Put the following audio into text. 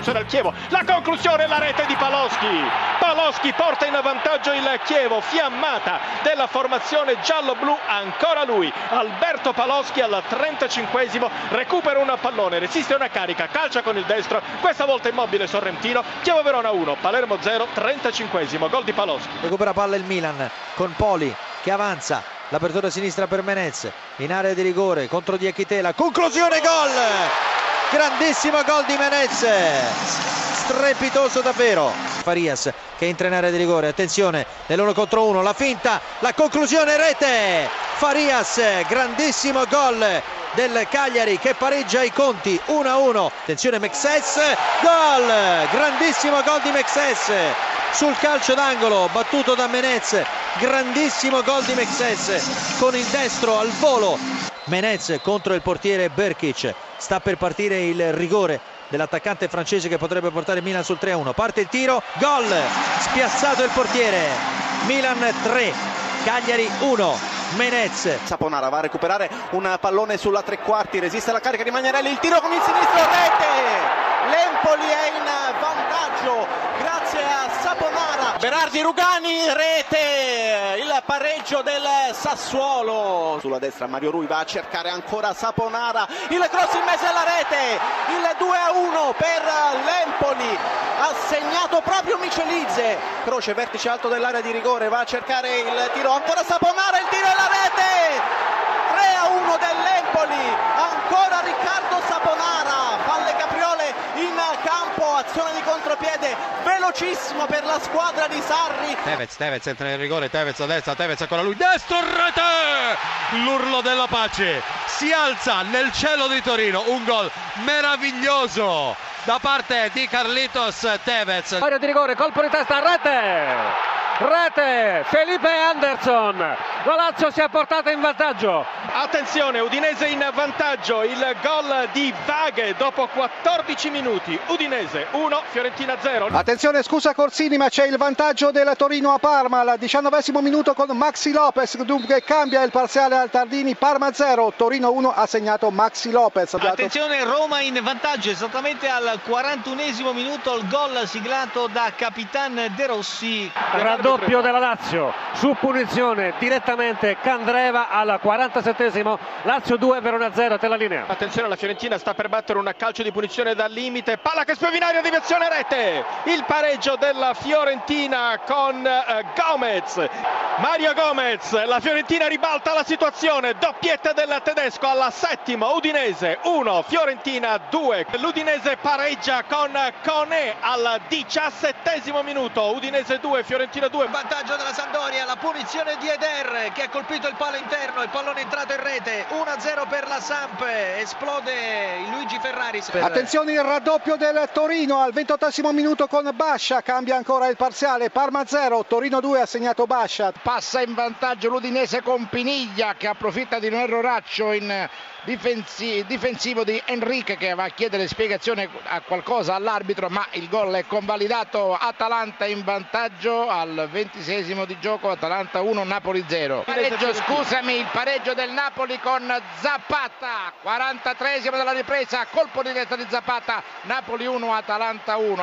Attenzione al Chievo, la conclusione, la rete di Paloschi. Paloschi porta in vantaggio il Chievo, fiammata della formazione giallo-blu, ancora lui. Alberto Paloschi al 35esimo recupera un pallone, resiste una carica, calcia con il destro, questa volta immobile Sorrentino. Chievo Verona 1, Palermo 0, 35esimo, gol di Paloschi. Recupera palla il Milan con Poli che avanza. L'apertura sinistra per Menez in area di rigore contro Diachitela. Conclusione gol! Grandissimo gol di Menez. Strepitoso davvero. Farias che entra in area di rigore. Attenzione nell'uno contro uno. La finta, la conclusione rete. Farias, grandissimo gol del Cagliari che pareggia i conti 1-1. Attenzione Mexes, gol! Grandissimo gol di Mexes sul calcio d'angolo battuto da Menez. Grandissimo gol di Mexes con il destro al volo. Menez contro il portiere Berkic. Sta per partire il rigore dell'attaccante francese che potrebbe portare Milan sul 3-1. Parte il tiro, gol! Spiazzato il portiere. Milan 3, Cagliari 1. Menez. Saponara va a recuperare un pallone sulla tre quarti, resiste la carica di Magnarelli, il tiro con il sinistro, rete! L'Empoli è in vantaggio grazie a Saponara. Berardi Rugani, rete! Il pareggio del Sassuolo. Sulla destra Mario Rui va a cercare ancora Saponara, il cross in mezzo alla rete, il 2-1 per l'Empoli. Ha segnato proprio Michelizze. Croce, vertice alto dell'area di rigore, va a cercare il tiro, ancora Saponara, il tiro e la rete! 3 a 1 dell'Empoli, ancora Riccardo Saponara, palle capriole in campo, azione di contropiede velocissimo per la squadra di Sarri. Tevez, Tevez entra nel rigore, Tevez a destra, Tevez ancora lui, destro, rete! L'urlo della pace si alza nel cielo di Torino, un gol meraviglioso da parte di Carlitos Tevez. Area di rigore, colpo di testa, rete! Rete, Felipe Anderson, la Lazio si è portata in vantaggio. Attenzione, Udinese in vantaggio, il gol di Vaghe dopo 14 minuti. Udinese 1, Fiorentina 0. Attenzione, scusa Corsini, ma c'è il vantaggio del Torino a Parma al diciannovesimo minuto con Maxi Lopez, dunque cambia il parziale al Tardini, Parma 0, Torino 1 ha segnato Maxi Lopez. Attenzione, Roma in vantaggio esattamente al 41esimo minuto, il gol siglato da Capitan De Rossi. Raddoppio della Lazio su punizione direttamente Candreva al 47esimo, Lazio 2, Verona 0, te la linea. Attenzione, la Fiorentina sta per battere un calcio di punizione dal limite, palla che spevinaria, deviazione rete. Il pareggio della Fiorentina con eh, Gomez. Mario Gomez, la Fiorentina ribalta la situazione, doppietta del tedesco alla settima, Udinese 1, Fiorentina 2. L'Udinese pareggia con Conè al diciassettesimo minuto, Udinese 2, Fiorentina 2. Vantaggio della Sampdoria, la punizione di Eder che ha colpito il palo interno, il pallone è entrato in rete, 1-0 per la Samp, esplode Luigi Ferraris. Per... Attenzione il raddoppio del Torino al ventottesimo minuto con Bascia, cambia ancora il parziale, Parma 0, Torino 2 ha segnato Bascia. Passa in vantaggio l'Udinese con Piniglia che approfitta di un erroraccio in difensi- difensivo di Enrique che va a chiedere spiegazione a qualcosa all'arbitro ma il gol è convalidato Atalanta in vantaggio al ventisesimo di gioco Atalanta 1 Napoli 0 pareggio scusami il pareggio del Napoli con Zapata. 43esimo della ripresa colpo di testa di Zapata. Napoli 1 Atalanta 1